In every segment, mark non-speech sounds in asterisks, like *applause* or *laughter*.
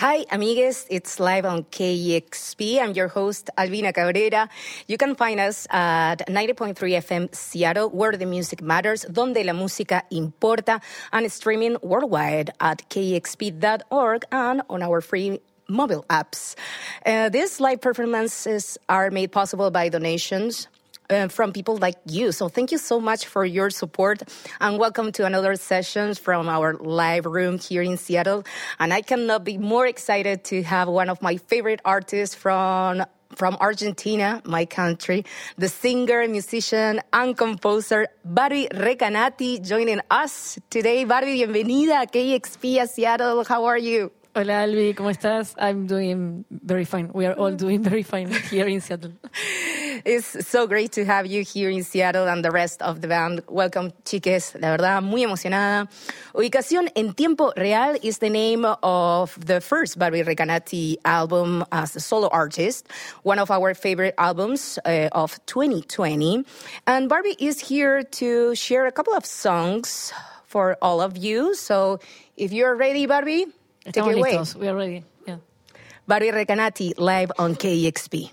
Hi, amigues. It's live on KEXP. I'm your host, Albina Cabrera. You can find us at 90.3 FM Seattle, where the music matters, donde la música importa, and streaming worldwide at kexp.org and on our free mobile apps. Uh, these live performances are made possible by donations uh, from people like you. So thank you so much for your support and welcome to another session from our live room here in Seattle. And I cannot be more excited to have one of my favorite artists from from Argentina, my country, the singer, musician, and composer Barbie Recanati joining us today. Barbie, bienvenida a KEXP a Seattle. How are you? Hola Albi, ¿cómo estás? I'm doing very fine. We are all doing very fine here in Seattle. *laughs* It's so great to have you here in Seattle and the rest of the band. Welcome, chiques. La verdad, muy emocionada. Ubicación en tiempo real is the name of the first Barbie Recanati album as a solo artist, one of our favorite albums uh, of 2020. And Barbie is here to share a couple of songs for all of you. So if you're ready, Barbie, take it away. listos. We are ready. Yeah. Barbie Recanati live on KEXP.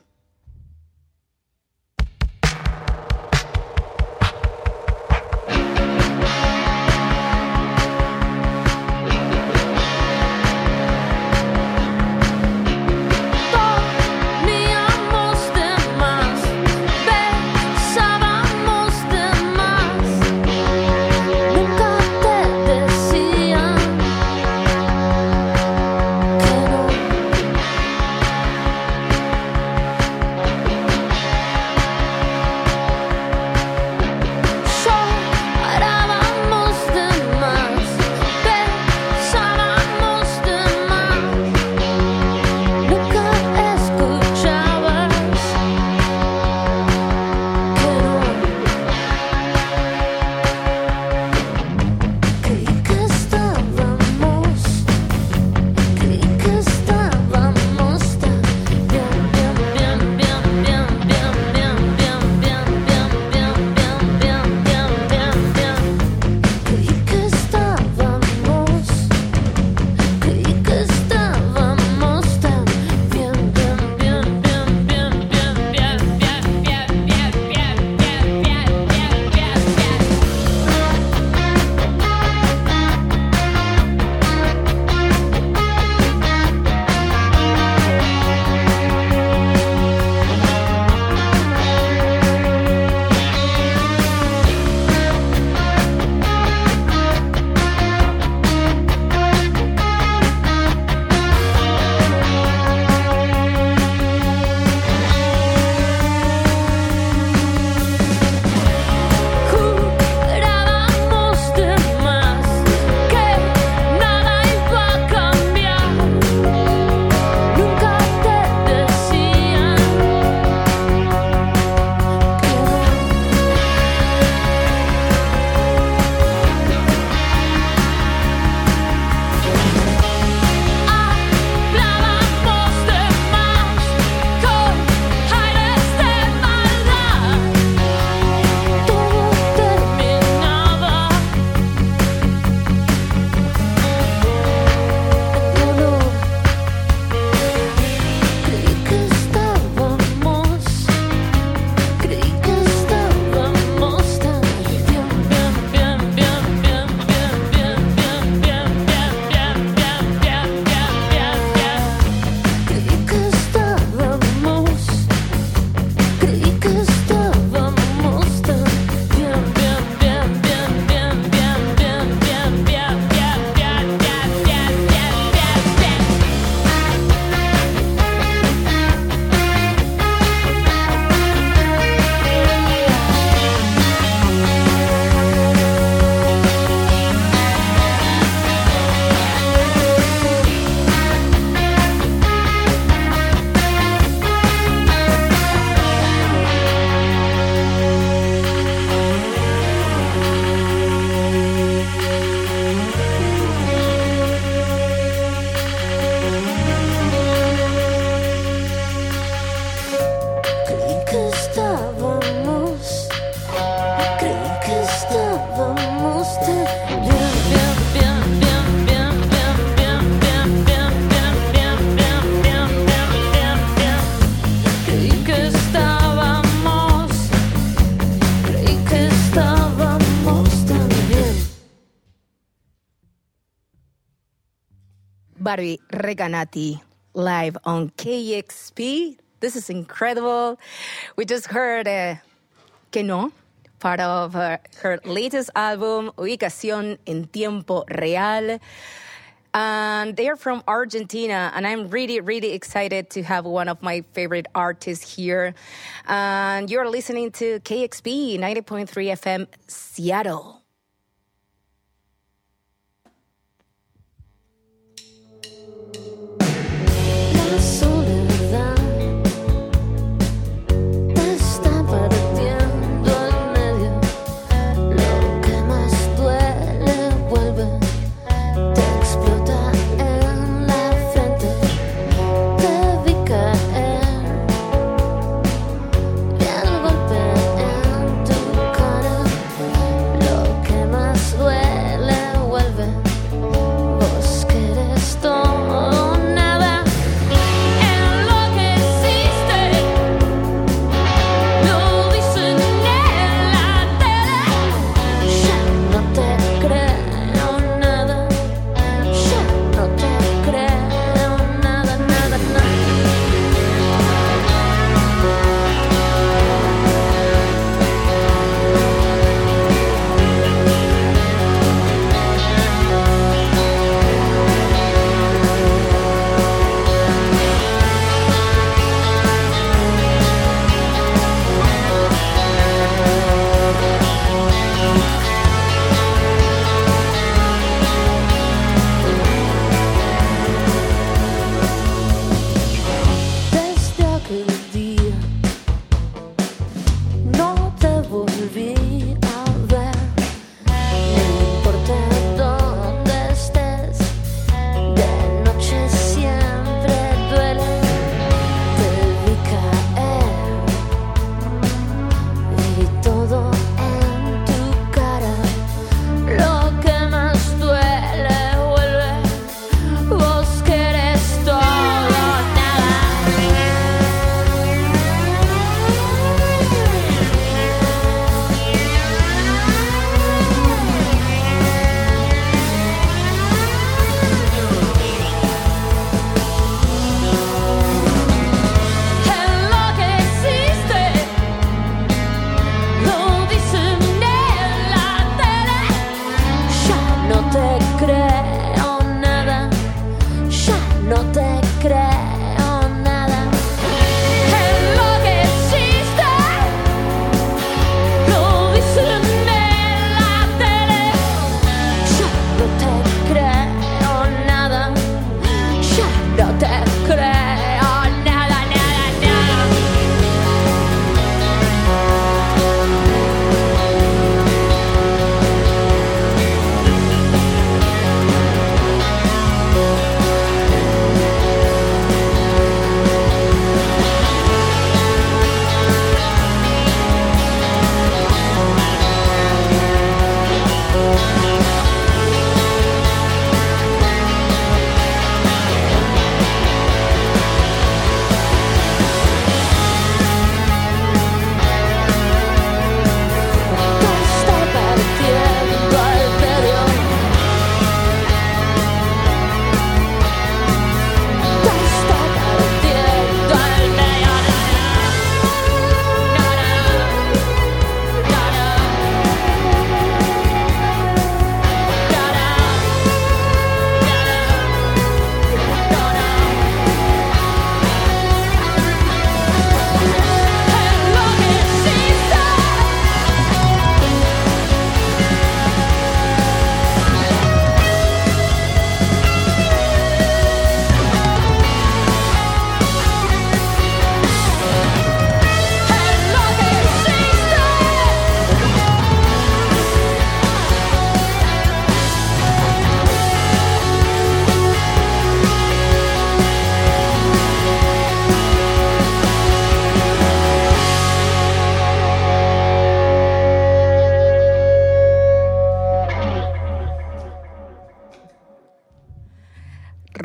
Barbie Recanati live on KEXP. This is incredible. We just heard uh, Que No, part of her, her latest album, Ubicación en Tiempo Real. And they are from Argentina, and I'm really, really excited to have one of my favorite artists here. And you're listening to KEXP 90.3 FM Seattle.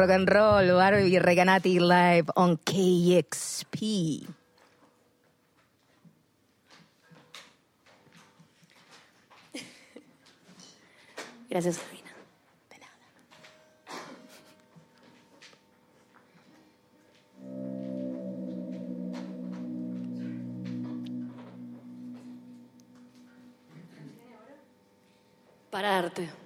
rock and roll, Barbie Reganati live on KXP. Gracias, Karina. De nada. Pararte.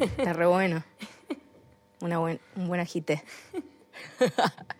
Está re bueno. Una buen, un buen ajite. *laughs*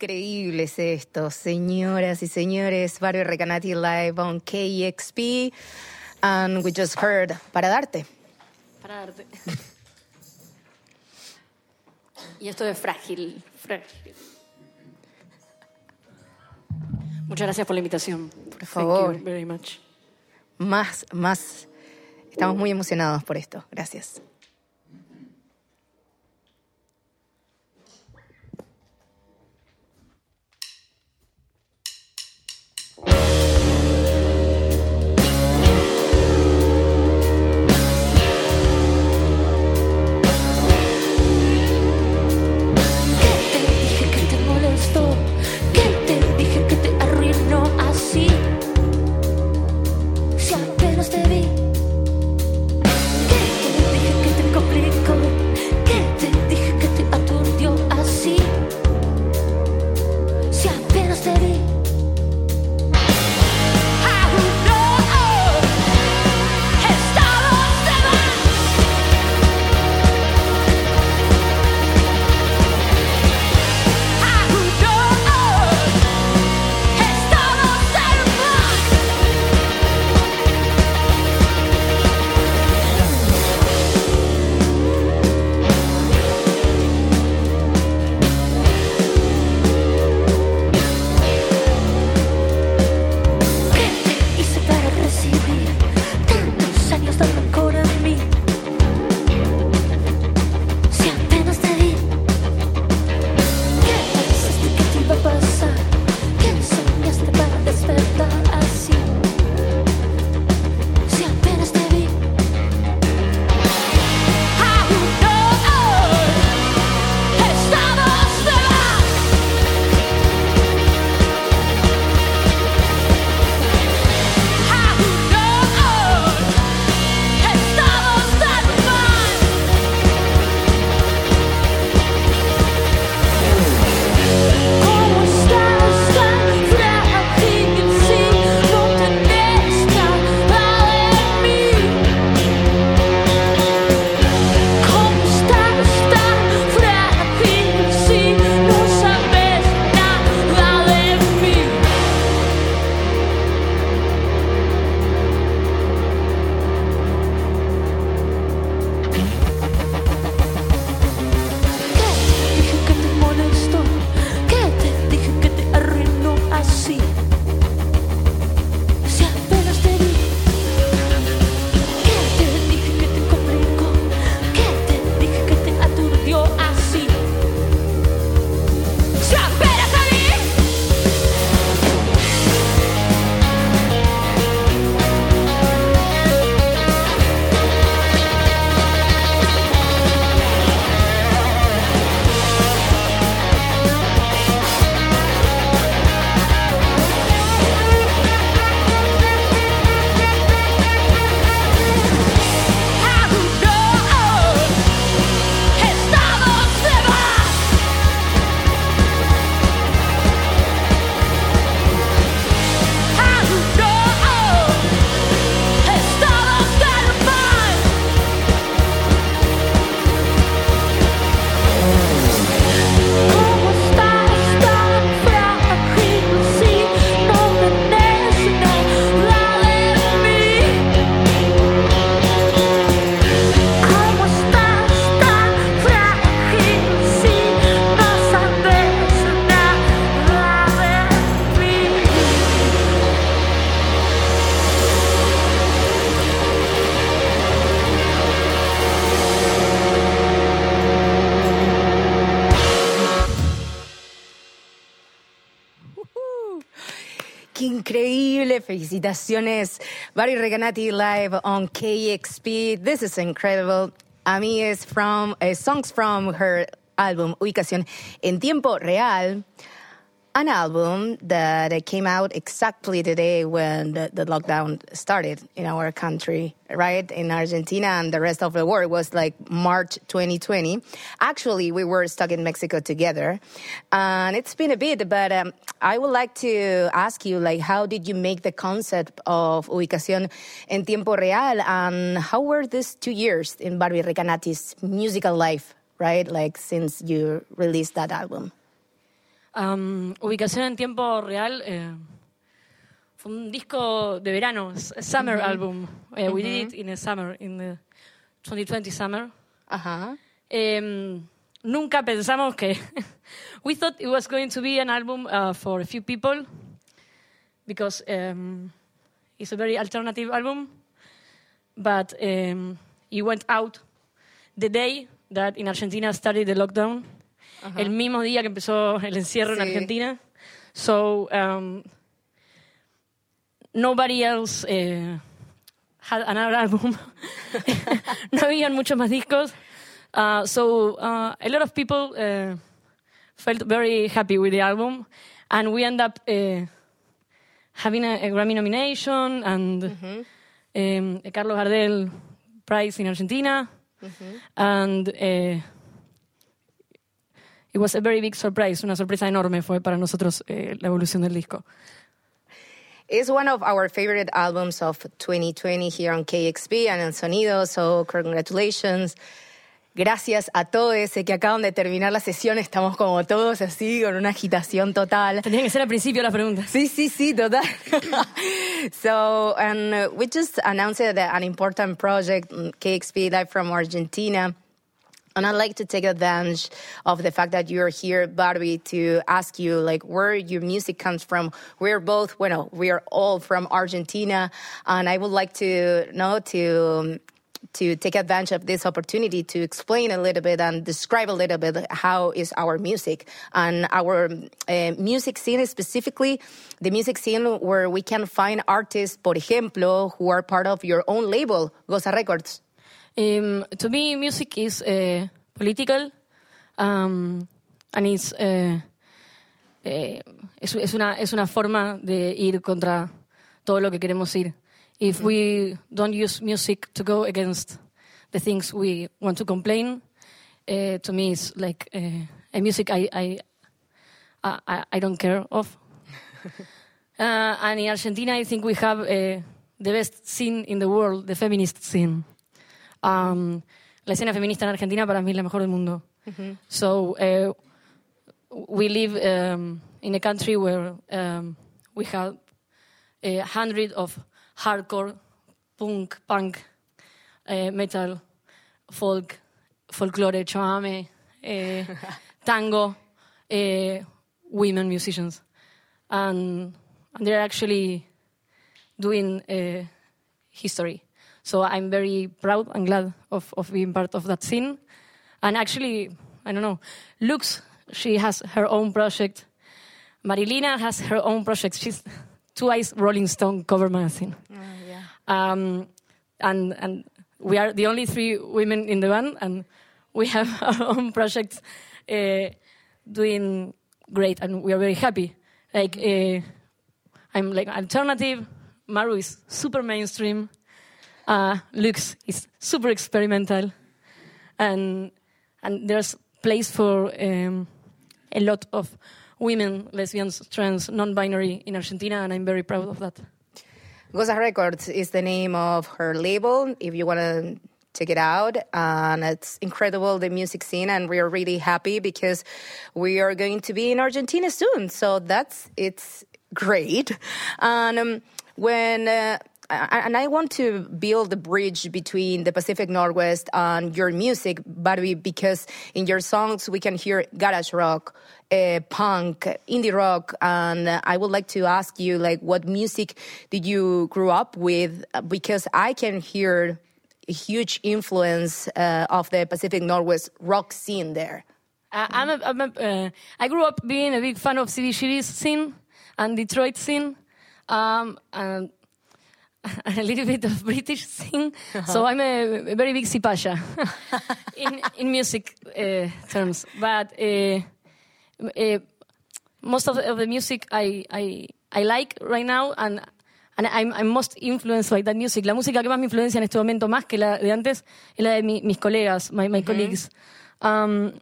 increíble es esto, señoras y señores. Barrio Recanati live on KEXP. And we just heard Para Darte. Para darte. *laughs* Y esto es frágil, frágil. Muchas gracias por la invitación. Por favor. Thank you very much. Más, más. Estamos muy emocionados por esto. Gracias. Felicitaciones. Barbie Recanati live on KEXP. This is incredible. Ami is from uh, songs from her album Ubicación en Tiempo Real. An album that came out exactly the day when the, the lockdown started in our country, right? In Argentina and the rest of the world. It was like March 2020. Actually, we were stuck in Mexico together. And it's been a bit, but um, I would like to ask you, like, how did you make the concept of Ubicación en Tiempo Real? And how were these two years in Barbie Recanati's musical life, right? Like, since you released that album? Um, ubicación en tiempo real. eh, fue un disco de verano, s- a summer album. Eh, We did it in the summer, in the 2020 summer. Ajá. Em, nunca pensamos que. *laughs* we thought it was going to be an album uh, for a few people because um, it's a very alternative album. But um, it went out the day that in Argentina started the lockdown. El mismo día que empezó el encierro en. Argentina. So um, nobody else uh, had another album. *laughs* no habían muchos más discos. Uh, so uh, a lot of people uh, felt very happy with the album, and we end up uh, having a, a Grammy nomination and um, a Carlos Gardel Prize in Argentina, and uh, it was a very big surprise, una sorpresa enorme fue para nosotros eh, la evolución del disco. It's one of our favorite albums of 2020 here on KXP and El Sonido, so congratulations. Gracias a todos. Sé que acaban de terminar la sesión, estamos como todos así, con una agitación total. Tenía que ser al principio las preguntas. Sí, sí, sí, total. *laughs* so, and we just announced an important project, mm, KXP Live from Argentina. And I'd like to take advantage of the fact that you're here, Barbie, to ask you like where your music comes from. We're both, well, we are all from Argentina, and I would like to know to to take advantage of this opportunity to explain a little bit and describe a little bit how is our music and our uh, music scene specifically the music scene where we can find artists, por ejemplo, who are part of your own label, Goza Records. Um, to me, music is uh, political, um, and it's, uh, eh, es, es una, es una forma de ir contra todo lo que queremos ir. If we don't use music to go against the things we want to complain, uh, to me it's like uh, a music I, I, I, I don't care of. *laughs* Uh, and in Argentina, I think we have the best scene in the world, the feminist scene. Um, la escena feminista en Argentina para mí es la mejor del mundo. So uh, we live um, in a country where um, we have a hundred of hardcore, punk, punk, uh, metal, folk, folklore, chamame, uh, *laughs* tango, uh, women musicians, and, and they're actually doing uh, history. So I'm very proud and glad of, of being part of that scene. And actually, I don't know, Lux, she has her own project. Marilina has her own project. She's twice Rolling Stone cover magazine. Um, and, and we are the only three women in the band, and we have *laughs* our own projects uh, doing great, and we are very happy. Like, uh, I'm like alternative, Maru is super mainstream, uh, is super experimental, and and there's place for um, a lot of women, lesbians, trans, non-binary in Argentina, and I'm very proud of that. Goza Records is the name of her label. If you want to check it out, and it's incredible the music scene, and we are really happy because we are going to be in Argentina soon. So that's it's great. And um, when uh, and I want to build the bridge between the Pacific Northwest and your music, Barbie, because in your songs we can hear garage rock, uh, punk, indie rock, and I would like to ask you, like, what music did you grow up with? Uh, Because I can hear a huge influence uh, of the Pacific Northwest rock scene there. I, I'm a, I'm a, uh, I grew up being a big fan of CBGB's scene and Detroit scene, um, and *laughs* a little bit of British scene. So I'm a, a very big cipaya *laughs* in in music uh, terms. But uh, uh, most of the, of the music I, I I like right now and. And I'm, I'm most influenced by that music. La música que más me influencia en este momento, más que la de antes, es la de mi- mis colegas, my, my colleagues. Um,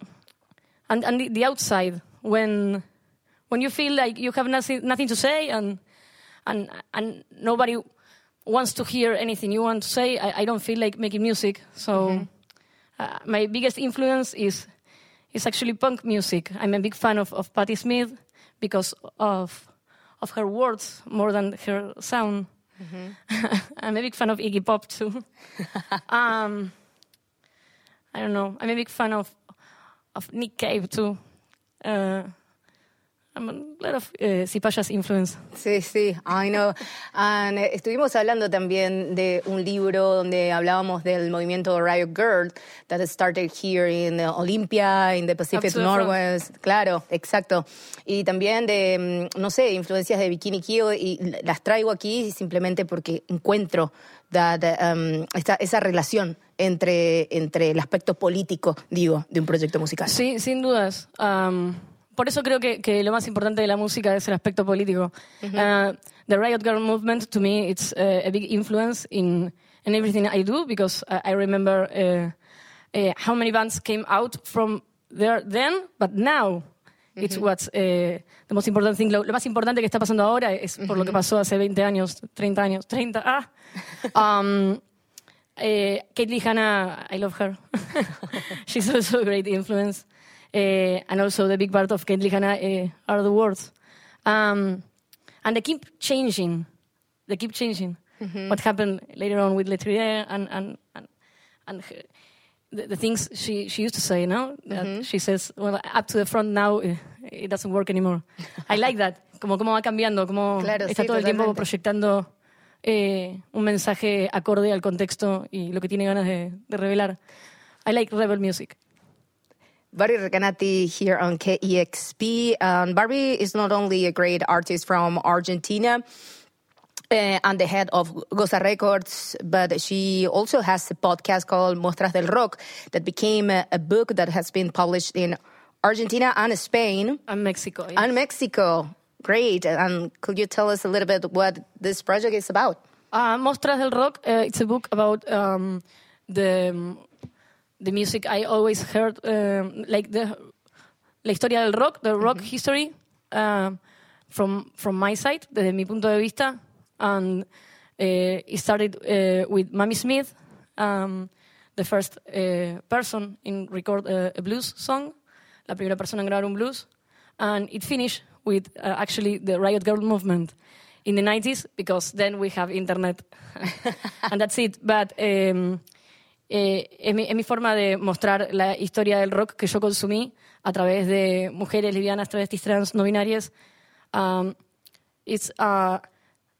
and and the, the outside when when you feel like you have nothing nothing to say and and and nobody wants to hear anything you want to say I, I don't feel like making music so uh, my biggest influence is is actually punk music. I'm a big fan of, of Patti Smith because of of her words more than her sound. *laughs* I'm a big fan of Iggy Pop too. *laughs* um, I don't know. I'm a big fan of of Nick Cave too. Uh, I'm a lot of uh, Cipayas influence. Sí, sí, I know. And, eh, estuvimos hablando también de un libro donde hablábamos del movimiento Riot Girl that started here in uh, Olympia, in the Pacific. Northwest. Claro, exacto. Y también de, mm, no sé, influencias de Bikini Kill y las traigo aquí simplemente porque encuentro that, um, esta, esa relación entre, entre el aspecto político, digo, de un proyecto musical. Sí, sin dudas. Um, por eso creo que, que lo más importante de la música es el aspecto político. Uh, the Riot Girl movement, to me, it's uh, a big influence in, in everything I do because uh, I remember uh, uh, how many bands came out from there then, but now it's what's uh, the most important thing. Lo, lo más importante que está pasando ahora es por lo que pasó hace 20 años, 30 años, 30, ah. *laughs* Um, uh, Kate Lee Hanna, I love her. *laughs* She's also a great influence. Uh, and also the big part of Kate Hanna uh, are the words. Um, and they keep changing. They keep changing. What happened later on with Le Tigre and, and, and, and her, the, the things she, she used to say, no? That She says, well, up to the front now, uh, it doesn't work anymore. I like that. Como cómo va cambiando, como *laughs* Claro, está sí, todo el tiempo proyectando eh, un mensaje acorde al contexto y lo que tiene ganas de, de revelar. I like rebel music. Barbie Recanati here on KEXP. Um, Barbie is not only a great artist from Argentina uh, and the head of Goza Records, but she also has a podcast called Mostras del Rock that became a, a book that has been published in Argentina and Spain And Mexico. yes. and Mexico. Great. And could you tell us a little bit what this project is about? Uh, Mostras del Rock, uh, it's a book about um, the, um, the music I always heard, um, like the la historia del rock, the rock history, um, from, from my side, desde mi punto de vista. And uh, it started uh, with Mamie Smith, um, the first uh, person in record uh, a blues song, la primera persona en grabar un blues. And it finished with uh, actually the Riot Girl movement in the 90s because then we have internet *laughs* and that's it. But um, eh, es, mi, es mi forma de mostrar la historia del rock que yo consumí a través de mujeres lesbianas, travestis, trans, no binarias. Um, it's uh,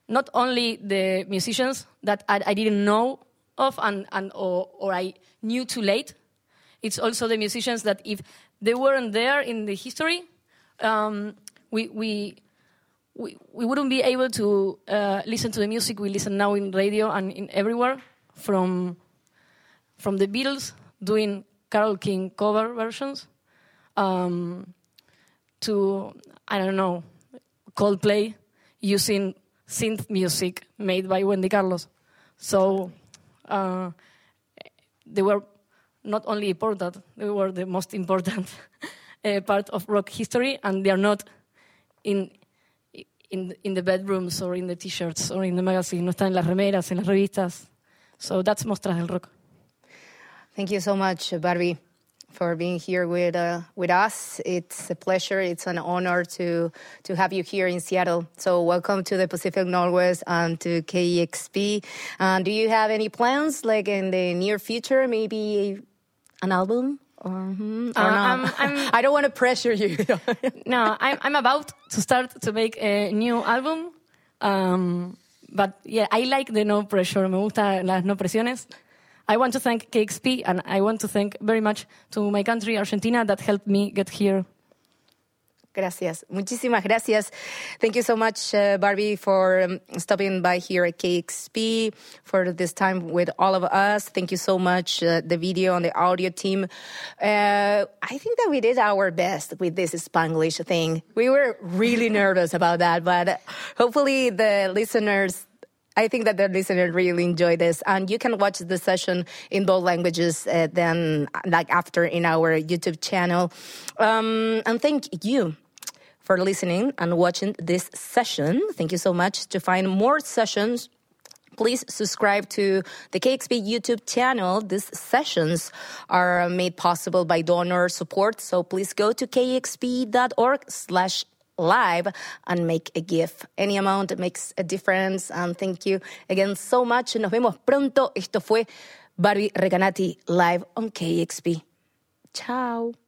not only the musicians that I, I didn't know of and, and or, or I knew too late. It's also the musicians that if they weren't there in the history, um, we, we, we, we wouldn't be able to uh, listen to the music we listen now in radio and in everywhere from from the Beatles doing Carole King cover versions um, to I don't know Coldplay using synth music made by Wendy Carlos. So uh, they were not only important; they were the most important *laughs* uh, part of rock history, and they are not in in in the bedrooms or in the t-shirts or in the magazine. No están en las remeras, en las revistas. So that's Mostras del Rock. Thank you so much, Barbie, for being here with uh, with us. It's a pleasure. It's an honor to to have you here in Seattle. So welcome to the Pacific Northwest and to KEXP. Uh, do you have any plans, like in the near future, maybe an album? Or, hmm, Uh, not? I'm- I'm- *laughs* I don't want to pressure you. *laughs* No, I'm, I'm about to start to make a new album. Um, but yeah, I like the no pressure. Me gusta las no presiones. I want to thank KEXP and I want to thank very much to my country, Argentina, that helped me get here. Gracias. Muchísimas gracias. Thank you so much, uh, Barbie, for um, stopping by here at KEXP for this time with all of us. Thank you so much, uh, the video and the audio team. Uh, I think that we did our best with this Spanglish thing. We were really nervous about that, but hopefully the listeners I think that the listener really enjoy this, and you can watch the session in both languages. Uh, then, like after in our YouTube channel, um, and thank you for listening and watching this session. Thank you so much. To find more sessions please subscribe to the KEXP YouTube channel. These sessions are made possible by donor support, so please go to kexp.org slash live and make a gift. Any amount makes a difference. And thank you again so much. Nos vemos pronto. Esto fue Barbie Recanati live on KEXP. Chao.